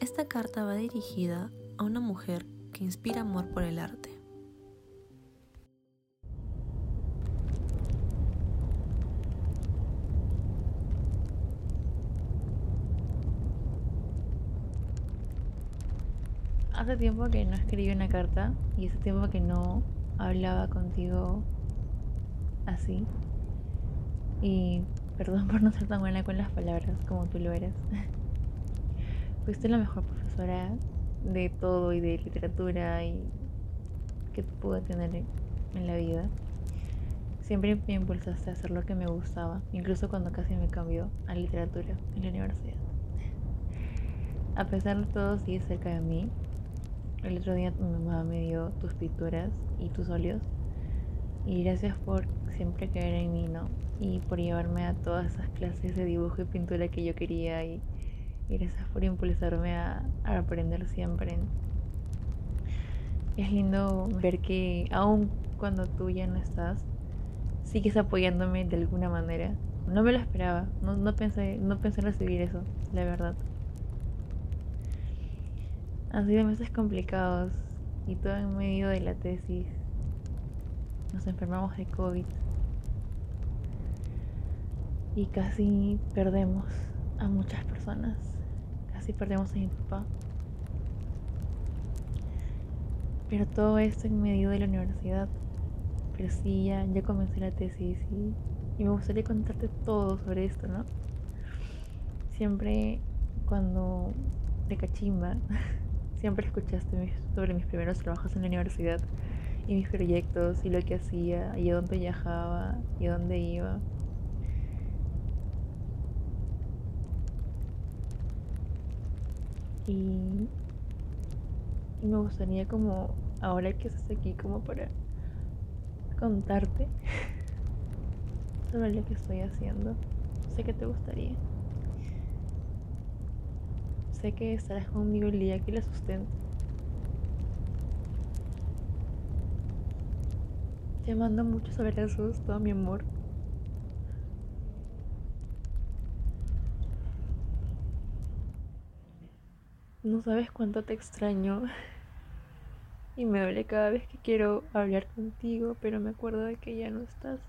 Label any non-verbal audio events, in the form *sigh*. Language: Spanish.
Esta carta va dirigida a una mujer que inspira amor por el arte. Hace tiempo que no escribí una carta y hace tiempo que no hablaba contigo así. Y perdón *laughs* por no ser tan buena con las palabras como tú lo eres. Fuiste la mejor profesora de todo y de literatura y que pude tener en la vida. Siempre me impulsaste a hacer lo que me gustaba, incluso cuando casi me cambió a literatura en la universidad. A pesar de todo, sigue cerca de mí. El otro día mi mamá me dio tus pinturas y tus óleos. Y gracias por siempre creer en mí, ¿no? Y por llevarme a todas esas clases de dibujo y pintura que yo quería y y gracias por impulsarme a, aprender siempre. Es lindo ver que aun cuando tú ya no estás, sigues apoyándome de alguna manera. No me lo esperaba, no, no, pensé, no pensé recibir eso, la verdad. Han sido meses complicados y todo en medio de la tesis. Nos enfermamos de COVID y casi perdemos a muchas personas casi perdemos a mi papá. Pero todo esto en medio de la universidad. Pero sí, ya, ya comencé la tesis y, y me gustaría contarte todo sobre esto, ¿no? Siempre cuando de cachimba, *laughs* siempre escuchaste sobre mis primeros trabajos en la universidad y mis proyectos y lo que hacía y a dónde viajaba y a dónde iba. Y, me gustaría como, ahora que estás aquí, como para contarte sobre lo que estoy haciendo. Sé que te gustaría. Sé que estarás conmigo el día que la sustento. Te mando muchos abrazos, todo mi amor. No sabes cuánto te extraño. *laughs* Y me duele cada vez que quiero hablar contigo, pero me acuerdo de que ya no estás.